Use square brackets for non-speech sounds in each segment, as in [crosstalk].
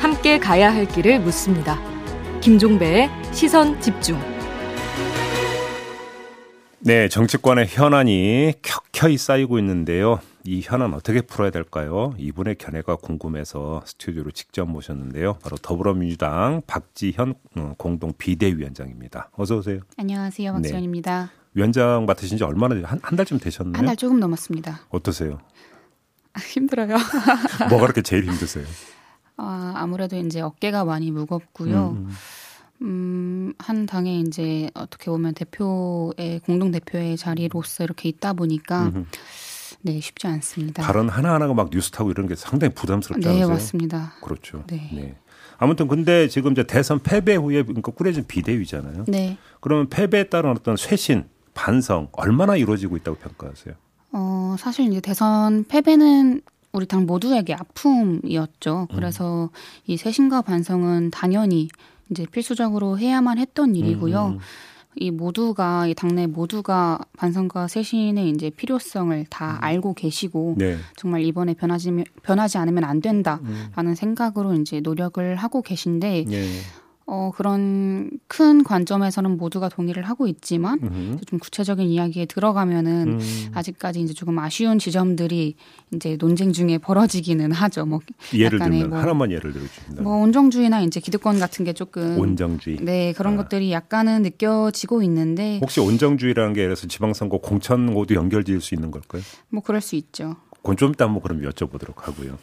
함께 가야 할 길을 묻습니다. 김종배의 시선 집중. 네, 정치권의 현안이 켜켜이 쌓이고 있는데요. 이 현안 어떻게 풀어야 될까요? 이분의 견해가 궁금해서 스튜디오로 직접 모셨는데요. 바로 더불어민주당 박지현 어, 공동 비대위원장입니다. 어서 오세요. 안녕하세요. 박지현입니다. 네. 위원장 맡으신 지 얼마나 한, 한 달쯤 되셨나요? 한 달 조금 넘었습니다. 어떠세요? 아, [laughs] 힘들어요. [laughs] 뭐가 그렇게 제일 힘드세요? 아, 아무래도 이제 어깨가 많이 무겁고요. 음. 음, 한 당에 이제 어떻게 보면 대표의 공동 대표의 자리로서 이렇게 있다 보니까 음. 네 쉽지 않습니다. 발언 하나 하나가 막 뉴스 타고 이런 게 상당히 부담스럽지 않으세요? 네 맞습니다. 그렇죠. 네. 네. 아무튼 근데 지금 이제 대선 패배 후에 그러니까 꾸려진 비대위잖아요. 네. 그러면 패배에 따른 어떤 쇄신, 반성 얼마나 이루어지고 있다고 평가하세요? 어 사실 이제 대선 패배는 우리 당 모두에게 아픔이었죠. 음. 그래서 음. 이 쇄신과 반성은 당연히 이제 필수적으로 해야만 했던 일이고요. 음. 이 모두가 이 당내 모두가 반성과 쇄신의 이제 필요성을 다 음. 알고 계시고 네. 정말 이번에 변하지 변하지 않으면 안 된다라는 음. 생각으로 이제 노력을 하고 계신데 네. 어, 그런 큰 관점에서는 모두가 동의를 하고 있지만 음흠. 좀 구체적인 이야기에 들어가면은 음. 아직까지 이제 조금 아쉬운 지점들이 이제 논쟁 중에 벌어지기는 하죠. 뭐 예를 들면 뭐, 하나만 예를 들어 주신다. 뭐 온정주의나 이제 기득권 같은 게 조금 온정주의. 네 그런 아. 것들이 약간은 느껴지고 있는데 혹시 온정주의라는 게 예를 지방선거 공천고도 연결지을 수 있는 걸까요? 뭐 그럴 수 있죠. 그건 좀 이따 한번 그럼 여쭤보도록 하고요.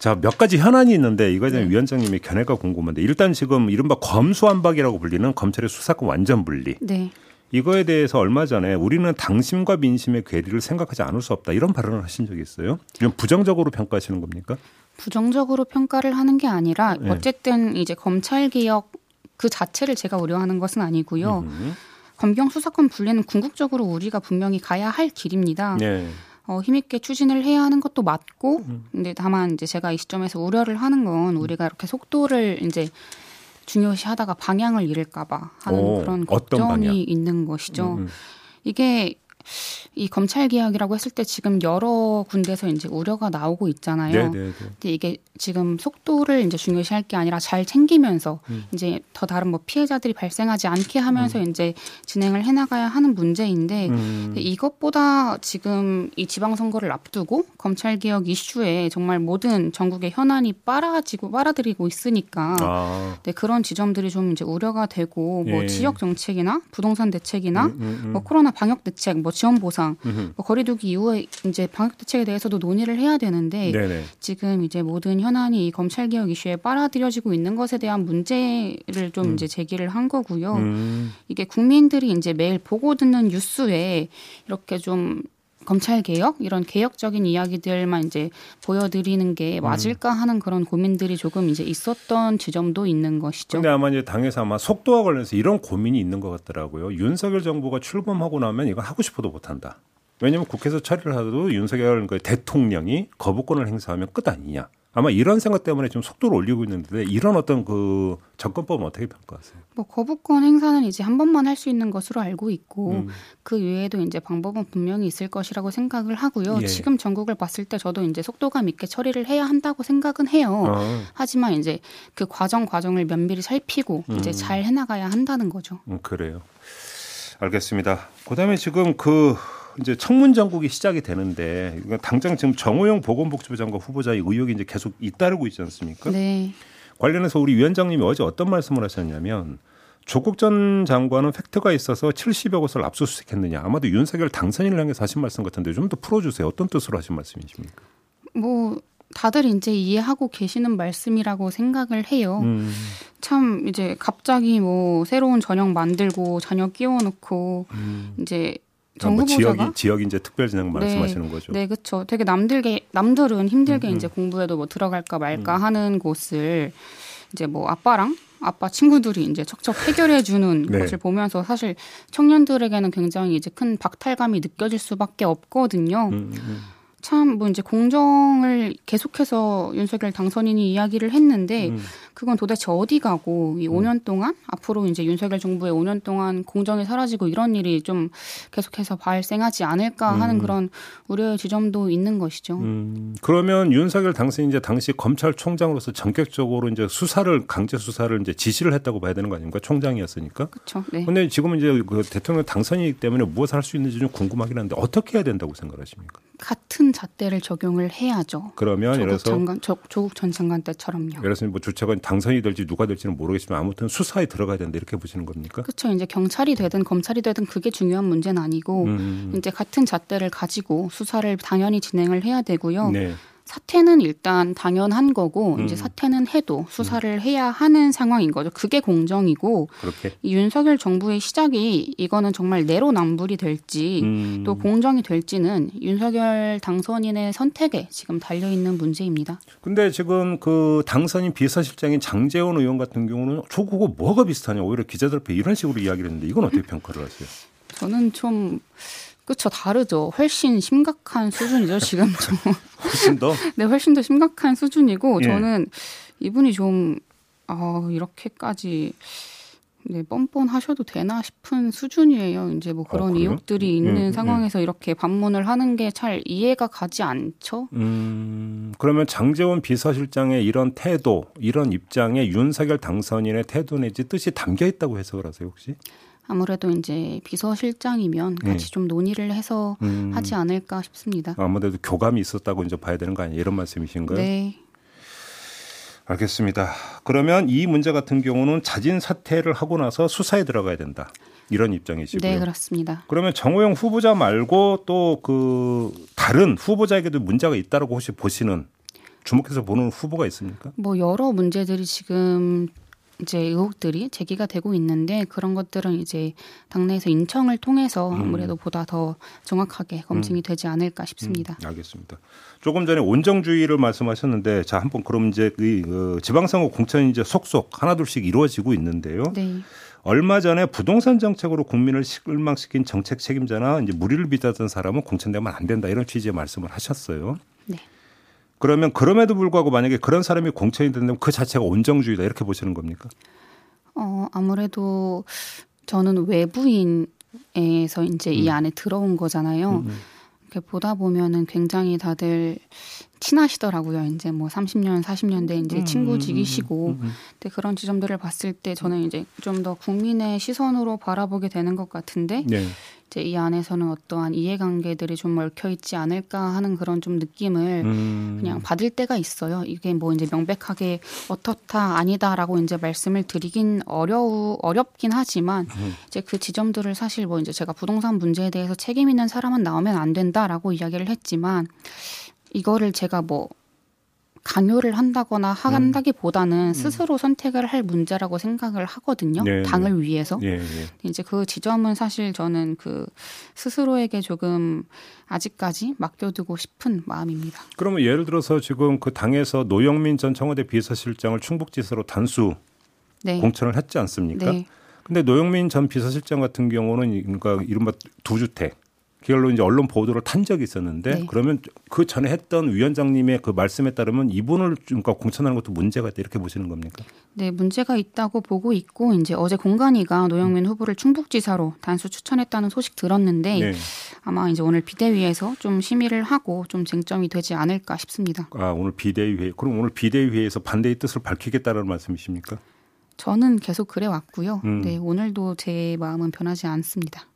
자, 몇 가지 현안이 있는데 이거에 대한 네. 위원장님의 견해가 궁금한데 일단 지금 이른바 검수완박이라고 불리는 검찰의 수사권 완전 분리. 네. 이거에 대해서 얼마 전에 우리는 당심과 민심의 괴리를 생각하지 않을 수 없다 이런 발언을 하신 적이 있어요. 이건 부정적으로 평가하시는 겁니까? 부정적으로 평가를 하는 게 아니라 네. 어쨌든 이제 검찰 개혁 그 자체를 제가 우려하는 것은 아니고요. 음. 검경 수사권 분리는 궁극적으로 우리가 분명히 가야 할 길입니다. 네. 어, 힘있게 추진을 해야 하는 것도 맞고, 음. 근데 다만 이제 제가 이 시점에서 우려를 하는 건 우리가 이렇게 속도를 이제 중요시 하다가 방향을 잃을까봐 하는 오, 그런 걱정이 있는 것이죠. 음, 음. 이게 이 검찰 개혁이라고 했을 때 지금 여러 군데서 이제 우려가 나오고 있잖아요. 네네네. 네, 네. 근데 이게 지금 속도를 이제 중요시할 게 아니라 잘 챙기면서 음. 이제 더 다른 뭐 피해자들이 발생하지 않게 하면서 음. 이제 진행을 해나가야 하는 문제인데 음. 이것보다 지금 이 지방선거를 앞두고 검찰 개혁 이슈에 정말 모든 전국의 현안이 빨아지고 빨아들이고 있으니까 아. 네, 그런 지점들이 좀 이제 우려가 되고 뭐 예. 지역 정책이나 부동산 대책이나 음, 음, 음. 뭐 코로나 방역 대책 뭐 지원 보상 뭐 거리두기 이후에 이제 방역 대책에 대해서도 논의를 해야 되는데 네네. 지금 이제 모든 현안이 이 검찰 개혁 이슈에 빨아들여지고 있는 것에 대한 문제를 좀 음. 이제 제기를 한 거고요. 음. 이게 국민들이 이제 매일 보고 듣는 뉴스에 이렇게 좀 검찰 개혁 이런 개혁적인 이야기들만 이제 보여드리는 게 음. 맞을까 하는 그런 고민들이 조금 이제 있었던 지점도 있는 것이죠. 근데 아마 이제 당에서 아마 속도와 관련해서 이런 고민이 있는 것 같더라고요. 윤석열 정부가 출범하고 나면 이거 하고 싶어도 못한다. 왜냐하면 국회에서 처리를 하도 윤석열 그 대통령이 거부권을 행사하면 끝 아니냐. 아마 이런 생각 때문에 좀 속도를 올리고 있는데 이런 어떤 그 접근법은 어떻게 평가하세요? 뭐 거부권 행사는 이제 한 번만 할 수 있는 것으로 알고 있고 음. 그 외에도 이제 방법은 분명히 있을 것이라고 생각을 하고요. 예. 지금 전국을 봤을 때 저도 이제 속도감 있게 처리를 해야 한다고 생각은 해요. 어. 하지만 이제 그 과정 과정을 면밀히 살피고 음. 이제 잘 해나가야 한다는 거죠. 음, 그래요. 알겠습니다. 그다음에 지금 그 이제 청문 전국이 시작이 되는데 당장 지금 정호영 보건복지부 장관 후보자의 의혹이 이제 계속 잇따르고 있지 않습니까? 네. 관련해서 우리 위원장님이 어제 어떤 말씀을 하셨냐면 조국 전 장관은 팩트가 있어서 70여 곳을 압수수색했느냐. 아마도 윤석열 당선인을 향해서 하신 말씀 같은데 좀 더 풀어주세요. 어떤 뜻으로 하신 말씀이십니까? 뭐 다들 이제 이해하고 계시는 말씀이라고 생각을 해요. 음. 참 이제 갑자기 뭐 새로운 전형 만들고 자녀 끼워놓고 음. 이제 정뭐 지역이 지역 이제 특별 진영 네. 말씀하시는 거죠. 네, 그렇죠. 되게 남들게 남들은 힘들게 음, 음. 이제 공부해도 뭐 들어갈까 말까 음. 하는 곳을 이제 뭐 아빠랑 아빠 친구들이 이제 척척 해결해 주는 네. 것을 보면서 사실 청년들에게는 굉장히 이제 큰 박탈감이 느껴질 수밖에 없거든요. 음, 음. 참 뭐 이제 공정을 계속해서 윤석열 당선인이 이야기를 했는데 음. 그건 도대체 어디 가고 이 5년 음. 동안 앞으로 이제 윤석열 정부의 5년 동안 공정이 사라지고 이런 일이 좀 계속해서 발생하지 않을까 하는 음. 그런 우려의 지점도 있는 것이죠. 음. 그러면 윤석열 당선인 이제 당시 검찰총장으로서 전격적으로 이제 수사를 강제 수사를 이제 지시를 했다고 봐야 되는 거 아닙니까? 총장이었으니까. 그렇죠. 네. 근데 지금은 이제 그 대통령 당선이기 때문에 무엇을 할 수 있는지 좀 궁금하긴 한데 어떻게 해야 된다고 생각하십니까? 같은 잣대를 적용을 해야죠. 그러면 조국 장관, 조, 조국 전 장관 때처럼요. 예를 들어서 뭐 주체가 당선이 될지 누가 될지는 모르겠지만 아무튼 수사에 들어가야 된다 이렇게 보시는 겁니까? 그렇죠. 이제 경찰이 되든 검찰이 되든 그게 중요한 문제는 아니고 음. 이제 같은 잣대를 가지고 수사를 당연히 진행을 해야 되고요. 네. 사퇴는 일단 당연한 거고 음. 이제 사퇴는 해도 수사를 음. 해야 하는 상황인 거죠. 그게 공정이고 그렇게. 이 윤석열 정부의 시작이 이거는 정말 내로남불이 될지 음. 또 공정이 될지는 윤석열 당선인의 선택에 지금 달려 있는 문제입니다. 근데 지금 그 당선인 비서실장인 장재원 의원 같은 경우는 저거가 뭐가 비슷하냐 오히려 기자들 앞에 이런 식으로 이야기를 했는데 이건 어떻게 평가를 하세요? 저는 좀 그렇죠. 다르죠. 훨씬 심각한 수준이죠. [laughs] 지금 좀. 훨씬 더? [laughs] 네, 훨씬 더 심각한 수준이고 예. 저는 이분이 좀 아, 이렇게까지 네, 뻔뻔하셔도 되나 싶은 수준이에요. 이제 뭐 그런 어, 의혹들이 있는 음, 상황에서 음. 이렇게 반문을 하는 게 잘 이해가 가지 않죠. 음, 그러면 장재원 비서실장의 이런 태도, 이런 입장에 윤석열 당선인의 태도 내지 뜻이 담겨 있다고 해석을 하세요, 혹시? 아무래도 이제 비서실장이면 네. 같이 네. 좀 논의를 해서 음. 하지 않을까 싶습니다. 아무래도 교감이 있었다고 이제 봐야 되는 거 아니에요? 이런 말씀이신가요? 네. 알겠습니다. 그러면 이 문제 같은 경우는 자진 사퇴를 하고 나서 수사에 들어가야 된다. 이런 입장이시고요. 네, 그렇습니다. 그러면 정호영 후보자 말고 또 그 다른 후보자에게도 문제가 있다라고 혹시 보시는 주목해서 보는 후보가 있습니까? 뭐 여러 문제들이 지금 이제 의혹들이 제기가 되고 있는데 그런 것들은 이제 당내에서 인청을 통해서 음. 아무래도 음. 보다 더 정확하게 검증이 음. 되지 않을까 싶습니다. 음, 알겠습니다. 조금 전에 온정주의를 말씀하셨는데 자 한번 그럼 이제 이 어, 지방선거 공천이 이제 속속 하나둘씩 이루어지고 있는데요. 네. 얼마 전에 부동산 정책으로 국민을 실망시킨 정책 책임자나 이제 무리를 빚었던 사람은 공천되면 안 된다 이런 취지의 말씀을 하셨어요. 네. 그러면 그럼에도 불구하고 만약에 그런 사람이 공천이 된다면 그 자체가 온정주의다 이렇게 보시는 겁니까? 어, 아무래도 저는 외부인에서 이제 음. 이 안에 들어온 거잖아요. 음. 음. 이렇게 보다 보면은 굉장히 다들 친하시더라고요. 이제 뭐 30년, 40년 대 이제 음, 친구직이시고. 음, 음, 근데 그런 지점들을 봤을 때 저는 이제 좀 더 국민의 시선으로 바라보게 되는 것 같은데 네. 이제 이 안에서는 어떠한 이해관계들이 좀 얽혀 있지 않을까 하는 그런 좀 느낌을 음. 그냥 받을 때가 있어요. 이게 뭐 이제 명백하게 어떻다 아니다라고 이제 말씀을 드리긴 어려우 어렵긴 하지만 음. 이제 그 지점들을 사실 뭐 이제 제가 부동산 문제에 대해서 책임 있는 사람은 나오면 안 된다라고 이야기를 했지만 이거를 제가 뭐 강요를 한다거나 한다기보다는 음. 스스로 선택을 할 문제라고 생각을 하거든요. 네, 당을 네. 위해서. 네, 네, 이제 그 지점은 사실 저는 그 스스로에게 조금 아직까지 맡겨두고 싶은 마음입니다. 그러면 예를 들어서 지금 그 당에서 노영민 전 청와대 비서실장을 충북지사로 단수 네. 공천을 했지 않습니까? 네. 근데 노영민 전 비서실장 같은 경우는 그러니까 이른바 두 주택 그걸로 이제 언론 보도를 탄 적이 있었는데 네. 그러면 그 전에 했던 위원장님의 그 말씀에 따르면 이분을 그러니까 공천하는 것도 문제가 있다 이렇게 보시는 겁니까? 네, 문제가 있다고 보고 있고 이제 어제 공간위가 노영민 후보를 충북지사로 단수 추천했다는 소식 들었는데 네. 아마 이제 오늘 비대위에서 좀 심의를 하고 좀 쟁점이 되지 않을까 싶습니다. 아 오늘 비대위회 그럼 오늘 비대위회에서 반대의 뜻을 밝히겠다는 말씀이십니까? 저는 계속 그래 왔고요. 음. 네, 오늘도 제 마음은 변하지 않습니다.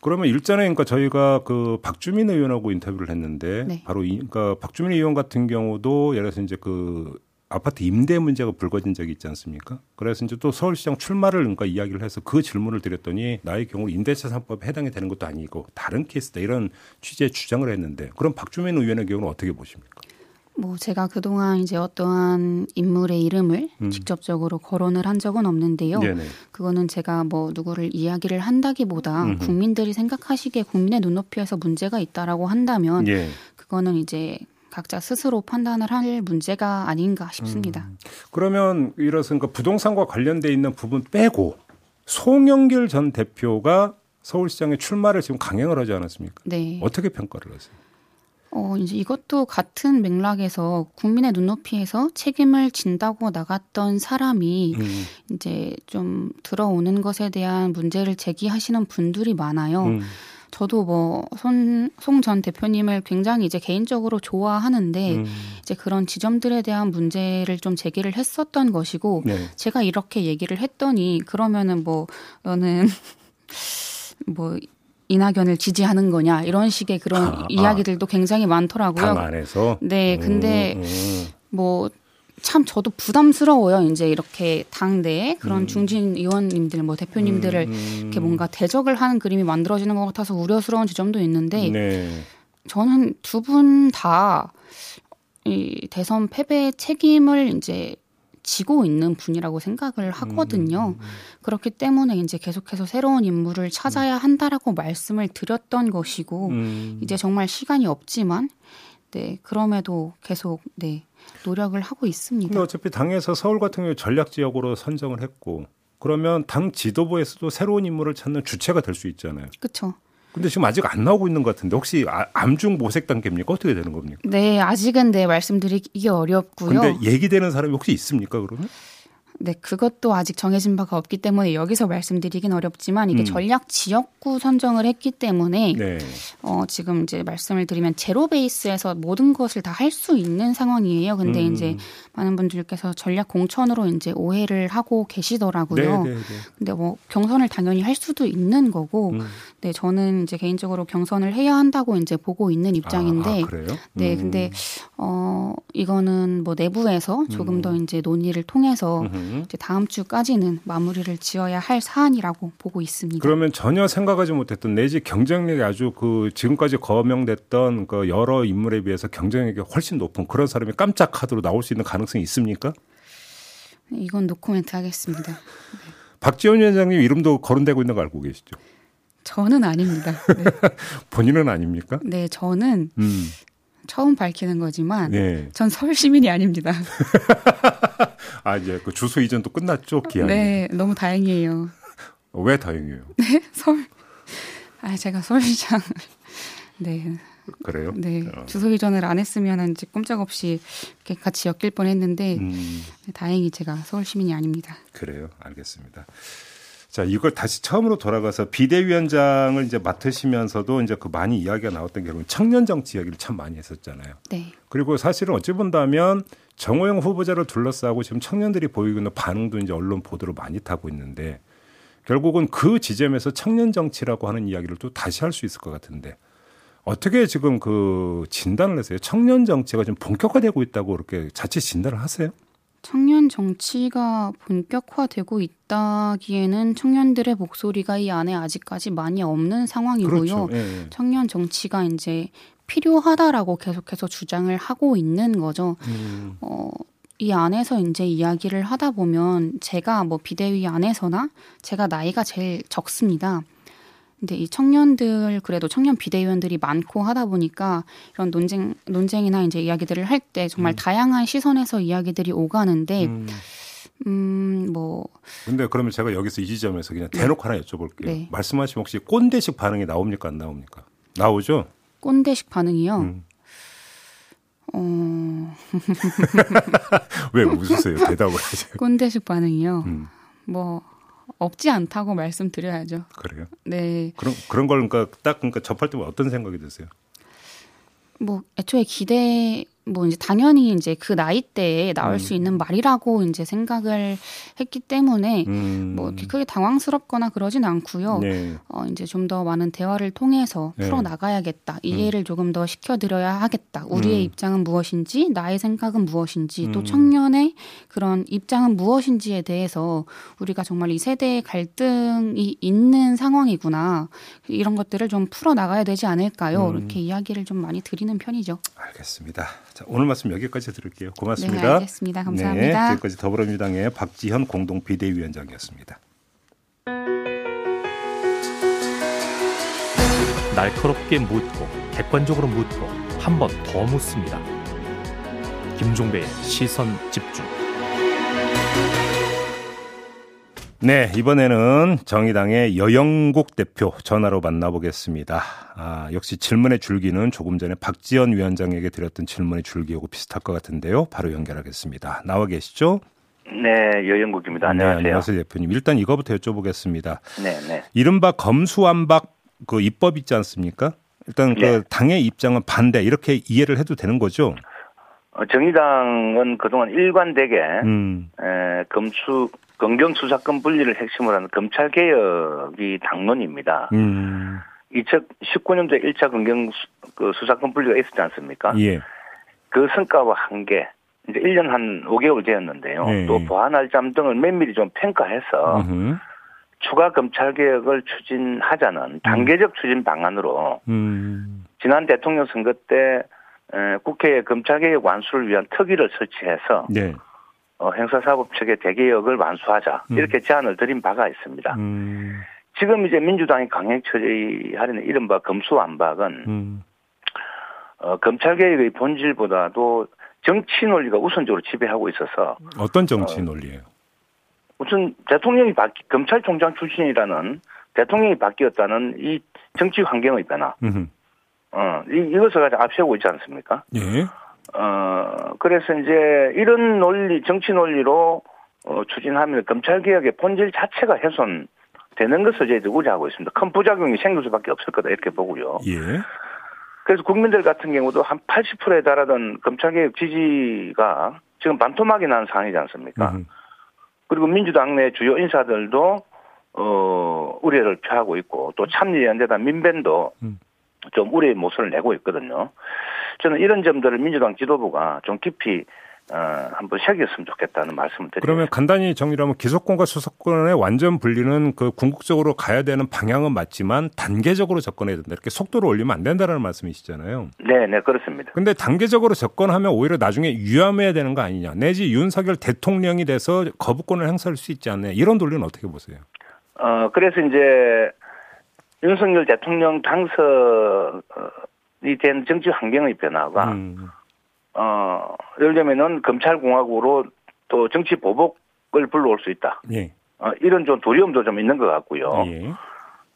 그러면 일전에 그러니까 저희가 그 박주민 의원하고 인터뷰를 했는데 네. 바로 이, 그러니까 박주민 의원 같은 경우도 예를 들어서 이제 그 아파트 임대 문제가 불거진 적이 있지 않습니까? 그래서 이제 또 서울시장 출마를 그러니까 이야기를 해서 그 질문을 드렸더니 나의 경우 임대차상법에 해당이 되는 것도 아니고 다른 케이스다 이런 취지의 주장을 했는데 그럼 박주민 의원의 경우는 어떻게 보십니까? 뭐 제가 그동안 이제 어떠한 인물의 이름을 음. 직접적으로 거론을 한 적은 없는데요. 네네. 그거는 제가 뭐 누구를 이야기를 한다기보다 음흠. 국민들이 생각하시기에 국민의 눈높이에서 문제가 있다라고 한다면 예. 그거는 이제 각자 스스로 판단을 할 문제가 아닌가 싶습니다. 음. 그러면 이렇습 그러니까 부동산과 관련돼 있는 부분 빼고 송영길 전 대표가 서울시장에 출마를 지금 강행을 하지 않았습니까? 네. 어떻게 평가를 하세요? 어, 이제 이것도 같은 맥락에서 국민의 눈높이에서 책임을 진다고 나갔던 사람이 음. 이제 좀 들어오는 것에 대한 문제를 제기하시는 분들이 많아요. 음. 저도 뭐손송전 대표님을 굉장히 이제 개인적으로 좋아하는데 음. 이제 그런 지점들에 대한 문제를 좀 제기를 했었던 것이고 네. 제가 이렇게 얘기를 했더니 그러면은 뭐 너는 [laughs] 뭐 이낙연을 지지하는 거냐 이런 식의 그런 아, [laughs] 아. 이야기들도 아, 굉장히 많더라고요. 당 안에서. 네, 근데 음, 음. 뭐참 저도 부담스러워요. 이제 이렇게 당내 그런 음. 중진 의원님들, 뭐 대표님들을 음, 이렇게 뭔가 대적을 하는 그림이 만들어지는 것 같아서 우려스러운 지점도 있는데 네. 저는 두 분 다 이 대선 패배 책임을 이제 지고 있는 분이라고 생각을 하거든요. 음, 음, 음. 그렇기 때문에 이제 계속해서 새로운 인물을 찾아야 한다라고 말씀을 드렸던 것이고 음. 이제 정말 시간이 없지만 네 그럼에도 계속 네 노력을 하고 있습니다. 근데 어차피 당에서 서울 같은 경우 전략 지역으로 선정을 했고 그러면 당 지도부에서도 새로운 인물을 찾는 주체가 될 수 있잖아요. 그렇죠. 근데 지금 아직 안 나오고 있는 것 같은데 혹시 아, 암중 모색 단계입니까? 어떻게 되는 겁니까? 네, 아직은 네 말씀드리기 어렵고요. 근데 얘기되는 사람이 혹시 있습니까? 그러면? 네, 그것도 아직 정해진 바가 없기 때문에 여기서 말씀드리긴 어렵지만 이게 음. 전략 지역구 선정을 했기 때문에 네. 어, 지금 이제 말씀을 드리면 제로 베이스에서 모든 것을 다 할 수 있는 상황이에요. 근데 음. 이제 많은 분들께서 전략 공천으로 이제 오해를 하고 계시더라고요. 네, 네, 네. 근데 뭐 경선을 당연히 할 수도 있는 거고, 음. 네 저는 이제 개인적으로 경선을 해야 한다고 이제 보고 있는 입장인데, 아, 아, 그래요? 네, 근데 음. 어 이거는 뭐 내부에서 조금 음. 더 이제 논의를 통해서 이제 다음 주까지는 마무리를 지어야 할 사안이라고 보고 있습니다. 그러면 전혀 생각하지 못했던 내지 경쟁력이 아주 그 지금까지 거명됐던 그 여러 인물에 비해서 경쟁력이 훨씬 높은 그런 사람이 깜짝 카드로 나올 수 있는 가능. 가능성이 있습니까? 이건 노코멘트 하겠습니다. 네. 박지원 위원장님 이름도 거론되고 있는 거 알고 계시죠? 저는 아닙니다. 네. [laughs] 본인은 아닙니까? 네, 저는 음. 처음 밝히는 거지만 네. 전 서울 시민이 아닙니다. [laughs] 아 이제 그 주소 이전도 끝났죠, 기한이. 네, 너무 다행이에요. 왜 다행이에요? [laughs] 네, 서울. 아 제가 서울시장. [laughs] 네, 그래요? 네. 어. 주소 이전을 안 했으면 이제 꼼짝없이 이렇게 같이 엮일 뻔 했는데 음. 다행히 제가 서울 시민이 아닙니다. 그래요. 알겠습니다. 자, 이걸 다시 처음으로 돌아가서 비대위원장을 이제 맡으시면서도 이제 그 많이 이야기가 나왔던 게 청년 정치 이야기를 참 많이 했었잖아요. 네. 그리고 사실은 어찌 본다면 정호영 후보자를 둘러싸고 지금 청년들이 보이고 있는 반응도 이제 언론 보도를 많이 타고 있는데 결국은 그 지점에서 청년 정치라고 하는 이야기를 또 다시 할 수 있을 것 같은데 어떻게 지금 그 진단을 하세요? 청년 정치가 좀 본격화되고 있다고 그렇게 자칫 진단을 하세요? 청년 정치가 본격화되고 있다기에는 청년들의 목소리가 이 안에 아직까지 많이 없는 상황이고요. 그렇죠. 예, 예. 청년 정치가 이제 필요하다라고 계속해서 주장을 하고 있는 거죠. 음. 어, 이 안에서 이제 이야기를 하다 보면 제가 뭐 비대위 안에서나 제가 나이가 제일 적습니다. 근데 이 청년들 그래도 청년 비대위원들이 많고 하다 보니까 이런 논쟁 논쟁이나 이제 이야기들을 할 때 정말 음. 다양한 시선에서 이야기들이 오가는데 음. 음, 뭐. 근데 그러면 제가 여기서 이 지점에서 그냥 네. 대놓고 네. 하나 여쭤볼게요. 네. 말씀하시면 혹시 꼰대식 반응이 나옵니까? 안 나옵니까? 나오죠? 꼰대식 반응이요? 음. 어. [laughs] 왜 웃으세요? 대답을 하세요. [laughs] 꼰대식 반응이요? 음. 뭐, 없지 않다고 말씀드려야죠. 그래요? 네. 그런 그런 걸 그러니까 딱 그러니까 접할 때 어떤 생각이 드세요? 뭐 애초에 기대 뭐 이제 당연히 이제 그 나이 때에 나올 음. 수 있는 말이라고 이제 생각을 했기 때문에 음. 뭐 크게 당황스럽거나 그러진 않고요. 네. 어 이제 좀 더 많은 대화를 통해서 네. 풀어 나가야겠다. 이해를 음. 조금 더 시켜 드려야 하겠다. 우리의 음. 입장은 무엇인지, 나의 생각은 무엇인지, 또 음. 청년의 그런 입장은 무엇인지에 대해서 우리가 정말 이 세대의 갈등이 있는 상황이구나. 이런 것들을 좀 풀어 나가야 되지 않을까요? 음. 이렇게 이야기를 좀 많이 드리는 편이죠. 알겠습니다. 자, 오늘 말씀 여기까지 들을게요. 고맙습니다. 네, 알겠습니다. 감사합니다. 네, 지금까지 더불어민주당의 박지현 공동 비대위원장이었습니다. 날카롭게 묻고 객관적으로 묻고 한 번 더 묻습니다. 김종배의 시선 집중. 네, 이번에는 정의당의 여영국 대표 전화로 만나보겠습니다. 아, 역시 질문의 줄기는 조금 전에 박지원 위원장에게 드렸던 질문의 줄기하고 비슷할 것 같은데요. 바로 연결하겠습니다. 나와 계시죠? 네, 여영국입니다. 안녕하세요. 네, 안녕하세요, 대표님. 일단 이거부터 여쭤보겠습니다. 네, 네. 이른바 검수완박 그 입법 있지 않습니까? 일단 그 네. 당의 입장은 반대 이렇게 이해를 해도 되는 거죠? 어, 정의당은 그동안 일관되게 음. 에, 검수 검경 수사권 분리를 핵심으로 하는 검찰 개혁이 당론입니다. 음. 2019년도에 1차 검경 그 수사권 분리가 있었지 않습니까? 예. 그 성과와 한계 이제 1년 한 5개월 되었는데요. 예. 또 보안할 점 등을 면밀히 좀 평가해서 음흠. 추가 검찰 개혁을 추진하자는 단계적 추진 방안으로 음. 지난 대통령 선거 때 국회에 검찰 개혁 완수를 위한 특위를 설치해서 네. 어, 형사사법 체계 대개혁을 완수하자 음. 이렇게 제안을 드린 바가 있습니다. 음. 지금 이제 민주당이 강행 처리하려는 이른바 검수완박은 음. 어, 검찰개혁의 본질보다도 정치 논리가 우선적으로 지배하고 있어서 어떤 정치 어, 논리예요? 우선 대통령이 바뀌 검찰총장 출신이라는 대통령이 바뀌었다는 이 정치 환경의 변화. 음흠. 어, 이, 이것을 가지고 앞세우고 있지 않습니까? 예. 어, 그래서 이제 이런 논리, 정치 논리로 어, 추진하면 검찰개혁의 본질 자체가 훼손되는 것을 저희들 우려하고 있습니다. 큰 부작용이 생길 수밖에 없을 거다 이렇게 보고요. 예. 그래서 국민들 같은 경우도 한 80%에 달하던 검찰개혁 지지가 지금 반토막이 난 상황이지 않습니까? 음. 그리고 민주당 내 주요 인사들도 어, 우려를 표하고 있고 또 참여연대단 민변도 음. 좀 우려의 모습을 내고 있거든요. 저는 이런 점들을 민주당 지도부가 좀 깊이 어, 한번 새겼으면 좋겠다는 말씀을 드립니다. 그러면 간단히 정리를 하면 기소권과 수사권의 완전 분리는 그 궁극적으로 가야 되는 방향은 맞지만 단계적으로 접근해야 된다. 이렇게 속도를 올리면 안 된다는 말씀이시잖아요. 네, 네, 그렇습니다. 근데 단계적으로 접근하면 오히려 나중에 위험해야 되는 거 아니냐. 내지 윤석열 대통령이 돼서 거부권을 행사할 수 있지 않냐. 이런 논리는 어떻게 보세요? 어, 그래서 이제 윤석열 대통령 당선이 된 정치 환경의 변화가 음. 어 예를 들면은 검찰공화국으로 또 정치 보복을 불러올 수 있다. 예. 어, 이런 좀 두려움도 좀 있는 것 같고요. 예.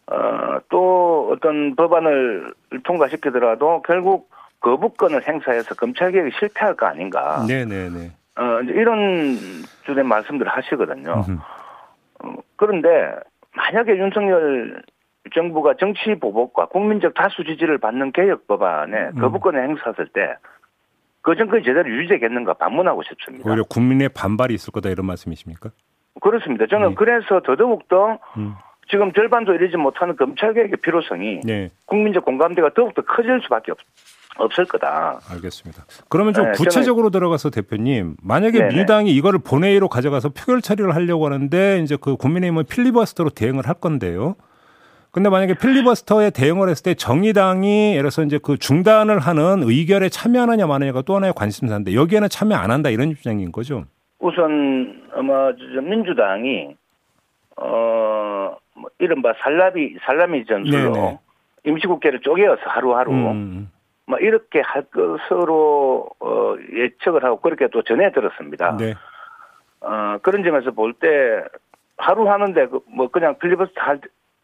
어, 또 어떤 법안을 통과시키더라도 결국 거부권을 행사해서 검찰개혁이 실패할 거 아닌가. 네네네. 어, 이런 주된 말씀들을 하시거든요. 어, 그런데 만약에 윤석열 정부가 정치 보복과 국민적 다수 지지를 받는 개혁 법안에 음. 거부권을 행사했을 때 그 정권이 제대로 유지되겠는가 반문하고 싶습니다. 오히려 국민의 반발이 있을 거다 이런 말씀이십니까? 그렇습니다. 저는 네. 그래서 더더욱더 음. 지금 절반도 이르지 못하는 검찰 개혁의 필요성이 네. 국민적 공감대가 더욱더 커질 수밖에 없, 없을 거다. 알겠습니다. 그러면 좀 네, 구체적으로 들어가서 대표님, 만약에 네네. 민주당이 이거를 본회의로 가져가서 표결 처리를 하려고 하는데 이제 그 국민의힘은 필리버스터로 대응을 할 건데요. 근데 만약에 필리버스터에 대응을 했을 때 정의당이 예를 들어서 이제 그 중단을 하는 의결에 참여하느냐 마느냐가 또 하나의 관심사인데 여기에는 참여 안 한다 이런 입장인 거죠. 우선 아마 민주당이 어뭐 이른바 살라비 살라미 전술로 네네. 임시국회를 쪼개어서 하루하루 음. 뭐 이렇게 할 것으로 어 예측을 하고 그렇게 또 전해 들었습니다. 네. 어 그런 점에서 볼 때 하루 하는데 그 뭐 그냥 필리버스터 할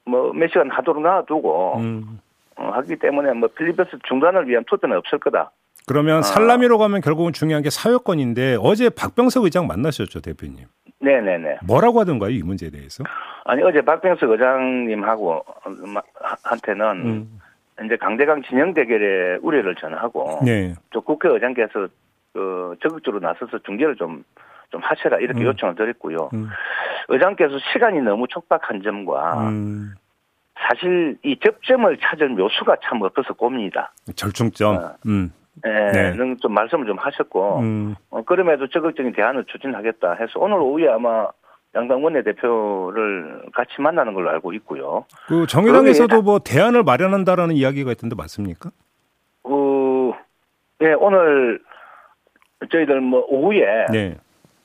뭐 몇 시간 하도록 놔두고 음. 어, 하기 때문에 뭐 필리버스 중단을 위한 투표는 없을 거다. 그러면 어. 살라미로 가면 결국은 중요한 게 사회권인데 어제 박병석 의장 만나셨죠 대표님? 네네네. 뭐라고 하던가요 이 문제에 대해서? 아니 어제 박병석 의장님하고 한테는 음. 이제 강대강 진영 대결의 우려를 전하고 네. 또 국회의장께서 그 적극적으로 나서서 중재를 좀 좀 하셔라 이렇게 음. 요청을 드렸고요. 음. 의장께서 시간이 너무 촉박한 점과 음. 사실 이 접점을 찾을 묘수가 참 없어서 고민이다. 절충점. 어. 음. 예, 네. 좀 말씀을 좀 하셨고, 음. 어, 그럼에도 적극적인 대안을 추진하겠다 해서 오늘 오후에 아마 양당 원내대표를 같이 만나는 걸로 알고 있고요. 그 정의당에서도 뭐 대안을 마련한다라는 이야기가 있던데 맞습니까? 어, 예, 오늘 저희들 뭐 오후에 네.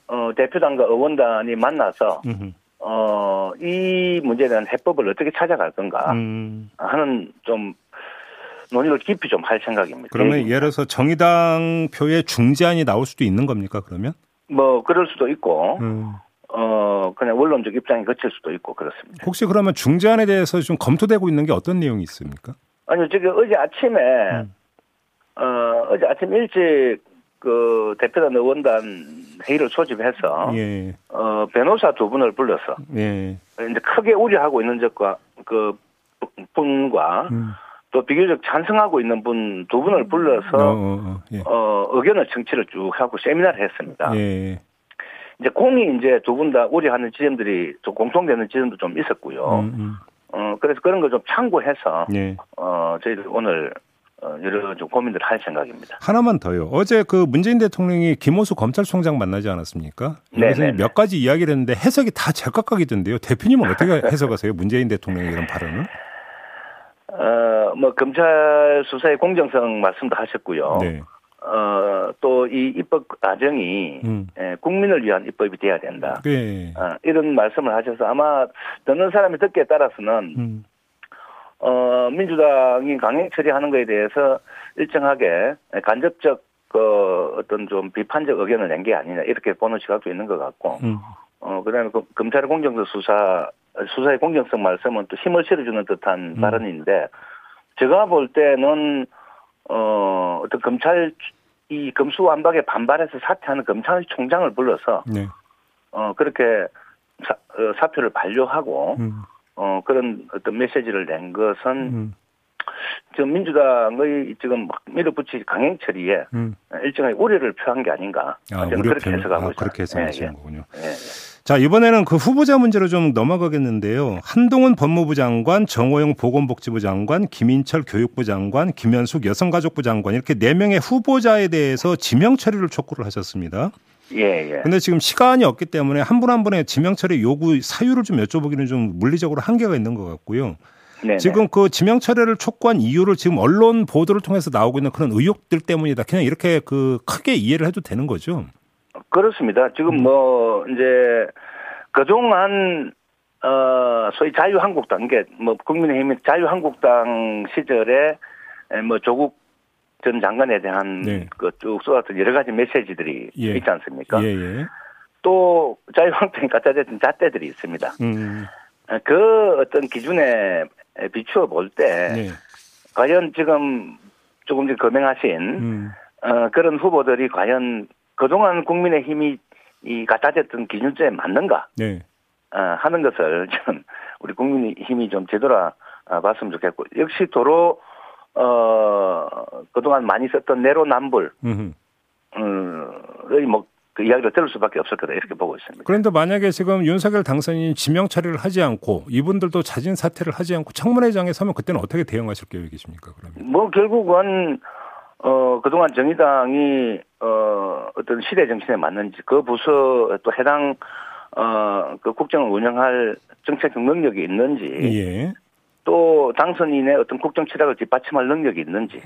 어, 대표단과 의원단이 만나서 어, 이 문제에 대한 해법을 어떻게 찾아갈 건가 음. 하는 좀 논의를 깊이 좀 할 생각입니다. 그러면 예를 들어서 정의당 표의 중재안이 나올 수도 있는 겁니까 그러면? 뭐 그럴 수도 있고 음. 어, 어 그냥 원론적 입장이 거칠 수도 있고 그렇습니다. 혹시 그러면 중재안에 대해서 좀 검토되고 있는 게 어떤 내용이 있습니까? 아니요, 지금 어제 아침에 음. 어 어제 아침 일찍 그 대표단 의원단 회의를 소집해서 예. 어 변호사 두 분을 불러서 예. 이제 크게 우려하고 있는 적과 그 분과 음. 또 비교적 찬성하고 있는 분 두 분을 불러서 어, 어, 어, 예. 어, 의견을 청취를 쭉 하고 세미나를 했습니다. 예. 이제 공이 이제 두 분 다 우려하는 지점들이 좀 공통되는 지점도 좀 있었고요. 음, 음. 어 그래서 그런 걸 좀 참고해서 예. 어 저희들 오늘 어, 여러 좀 고민들 할 생각입니다. 하나만 더요. 어제 그 문재인 대통령이 김호수 검찰총장 만나지 않았습니까? 그래서 몇 가지 이야기를 했는데 해석이 다 제각각이던데요. 대표님은 어떻게 [laughs] 해석하세요? 문재인 대통령의 이런 발언을? 어, 뭐 검찰 수사의 공정성 말씀도 하셨고요. 네. 어, 또 이 입법 과정이 음. 예, 국민을 위한 입법이 돼야 된다. 네. 어, 이런 말씀을 하셔서 아마 듣는 사람이 듣기에 따라서는 음. 어, 민주당이 강행 처리하는 것에 대해서 일정하게 간접적 그 어떤 좀 비판적 의견을 낸 게 아니냐 이렇게 보는 시각도 있는 것 같고 음. 어 그다음에 그 검찰의 공정성 수사 수사의 공정성 말씀은 또 힘을 실어주는 듯한 음. 발언인데 제가 볼 때는 어 어떤 검찰 이 검수완박에 반발해서 사퇴하는 검찰총장을 불러서 네. 어 그렇게 사, 어, 사표를 반려하고 음. 어, 그런 어떤 메시지를 낸 것은 음. 지금 민주당의 지금 막 밀어붙이 강행 처리에 음. 일정하게 우려를 표한 게 아닌가. 아, 저는 그렇게 해석하고 아, 그렇게 해석하시는 예, 예. 거군요. 예, 예. 자, 이번에는 그 후보자 문제로 좀 넘어가겠는데요. 한동훈 법무부 장관, 정호영 보건복지부 장관, 김인철 교육부 장관, 김현숙 여성가족부 장관 이렇게 네 명의 후보자에 대해서 지명 처리를 촉구를 하셨습니다. 예, 예. 근데 지금 시간이 없기 때문에 한 분 한 분의 지명 처리 요구 사유를 좀 여쭤보기는 좀 물리적으로 한계가 있는 것 같고요. 네네. 지금 그 지명 처리를 촉구한 이유를 지금 언론 보도를 통해서 나오고 있는 그런 의혹들 때문이다. 그냥 이렇게 그 크게 이해를 해도 되는 거죠. 그렇습니다. 지금 음. 뭐 이제 그동안 어 소위 자유한국당 이게 뭐 국민의힘 자유한국당 시절에 뭐 조국 전 장관에 대한 네. 그쭉 쏟았던 여러 가지 메시지들이 예. 있지 않습니까? 예, 예. 또 자유한국당이 갖다 댔던 잣대들이 있습니다. 음. 그 어떤 기준에 비추어 볼때 네. 과연 지금 조금 전에 거명하신 음. 어, 그런 후보들이 과연 그동안 국민의 힘이 이 갖다 댔던 기준점에 맞는가 네. 어, 하는 것을 좀 우리 국민의 힘이 좀 제대로 봤으면 좋겠고 역시 도로 어, 그동안 많이 썼던 내로남불, 음, 뭐, 그 이야기를 들을 수밖에 없을 거다 이렇게 보고 있습니다. 그런데 만약에 지금 윤석열 당선인이 지명 처리를 하지 않고 이분들도 자진 사퇴를 하지 않고 청문회장에 서면 그때는 어떻게 대응하실 계획이십니까? 그러면 뭐 결국은 어 그동안 정의당이 어 어떤 시대 정신에 맞는지 그 부서 또 해당 어그 국정을 운영할 정책적 능력이 있는지 예. 또 당선인의 어떤 국정 치락을 뒷받침할 능력이 있는지,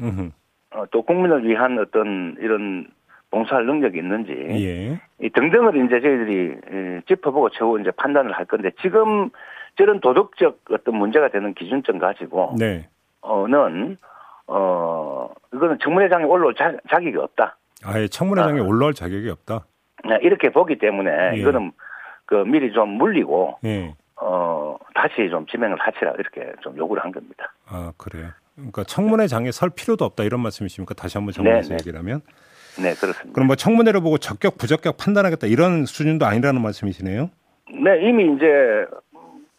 어, 또 국민을 위한 어떤 이런 봉사할 능력이 있는지, 예. 이 등등을 이제 저희들이 예, 짚어보고 최후 이제 판단을 할 건데 지금 저런 도덕적 어떤 문제가 되는 기준점 가지고, 네. 어는 어 이거는 청문회장에 올라올 자, 격이 없다. 아예 청문회장에 아, 올라올 자격이 없다. 네, 이렇게 보기 때문에 예. 이거는 그 미리 좀 물리고 예. 어, 다시 좀 지명을 하시라 이렇게 좀 요구를 한 겁니다. 아, 그래요. 그러니까 청문회장에 설 필요도 없다 이런 말씀이십니까? 다시 한번 정리해서 네, 네. 얘기를 하면. 네, 그렇습니다. 그럼 뭐 청문회를 보고 적격 부적격 판단하겠다 이런 수준도 아니라는 말씀이시네요. 네, 이미 이제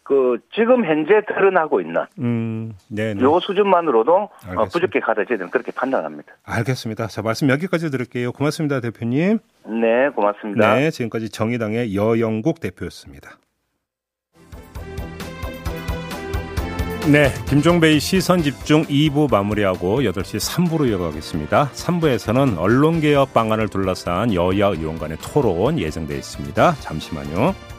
그 지금 현재 드러나고 있는 음, 네, 네. 요 수준만으로도 어, 알겠습니다. 부적격하다 저희는 그렇게 판단합니다. 알겠습니다. 자 말씀 여기까지 드릴게요. 고맙습니다, 대표님. 네, 고맙습니다. 네, 지금까지 정의당의 여영국 대표였습니다. 네, 김종배의 시선 집중 2부 마무리하고 8시 3부로 이어가겠습니다. 3부에서는 언론개혁 방안을 둘러싼 여야 의원 간의 토론 예정돼 있습니다. 잠시만요.